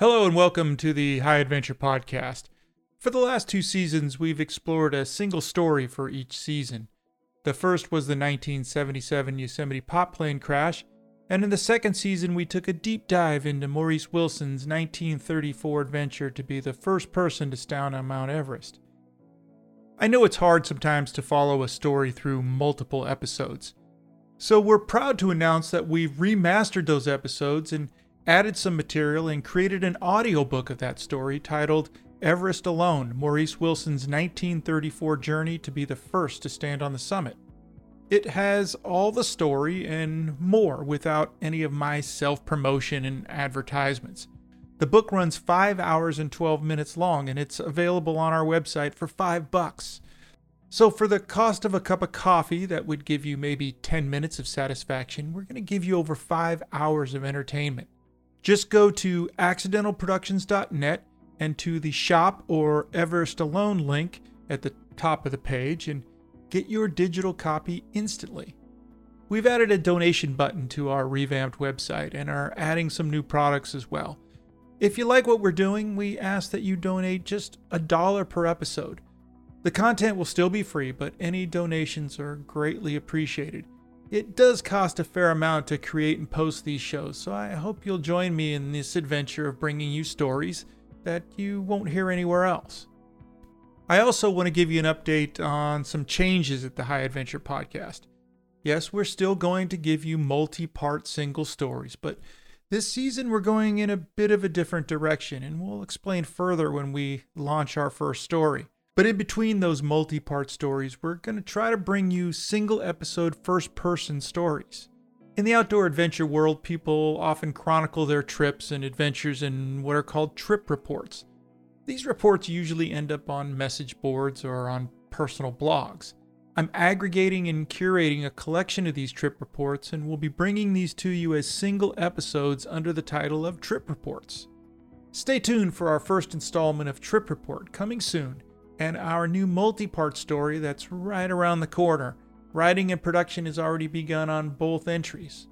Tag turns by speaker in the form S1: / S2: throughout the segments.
S1: Hello and welcome to the High Adventure Podcast. For the last two seasons, we've explored a single story for each season. The first was the 1977 Yosemite pot plane crash, and in the second season, we took a deep dive into Maurice Wilson's 1934 adventure to be the first person to stand on Mount Everest. I know it's hard sometimes to follow a story through multiple episodes. So we're proud to announce that we've remastered those episodes and added some material and created an audiobook of that story titled Everest Alone Maurice Wilson's 1934 Journey to be the First to Stand on the Summit. It has all the story and more without any of my self promotion and advertisements. The book runs 5 hours and 12 minutes long and it's available on our website for 5 bucks. So for the cost of a cup of coffee that would give you maybe 10 minutes of satisfaction, we're going to give you over 5 hours of entertainment. Just go to accidentalproductions.net and to the shop or Everest Alone link at the top of the page and get your digital copy instantly. We've added a donation button to our revamped website and are adding some new products as well. If you like what we're doing, we ask that you donate just a dollar per episode. The content will still be free, but any donations are greatly appreciated. It does cost a fair amount to create and post these shows, so I hope you'll join me in this adventure of bringing you stories that you won't hear anywhere else. I also want to give you an update on some changes at the High Adventure podcast. Yes, we're still going to give you multi part single stories, but this season we're going in a bit of a different direction, and we'll explain further when we launch our first story. But in between those multi part stories, we're going to try to bring you single episode first person stories. In the outdoor adventure world, people often chronicle their trips and adventures in what are called trip reports. These reports usually end up on message boards or on personal blogs. I'm aggregating and curating a collection of these trip reports and will be bringing these to you as single episodes under the title of Trip Reports. Stay tuned for our first installment of Trip Report coming soon and our new multi part story that's right around the corner. Writing and production has already begun on both entries.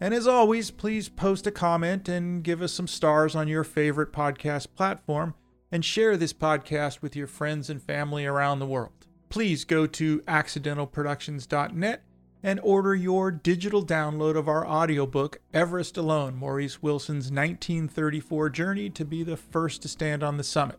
S1: And as always, please post a comment and give us some stars on your favorite podcast platform and share this podcast with your friends and family around the world. Please go to accidentalproductions.net and order your digital download of our audiobook, Everest Alone Maurice Wilson's 1934 Journey to be the First to Stand on the Summit.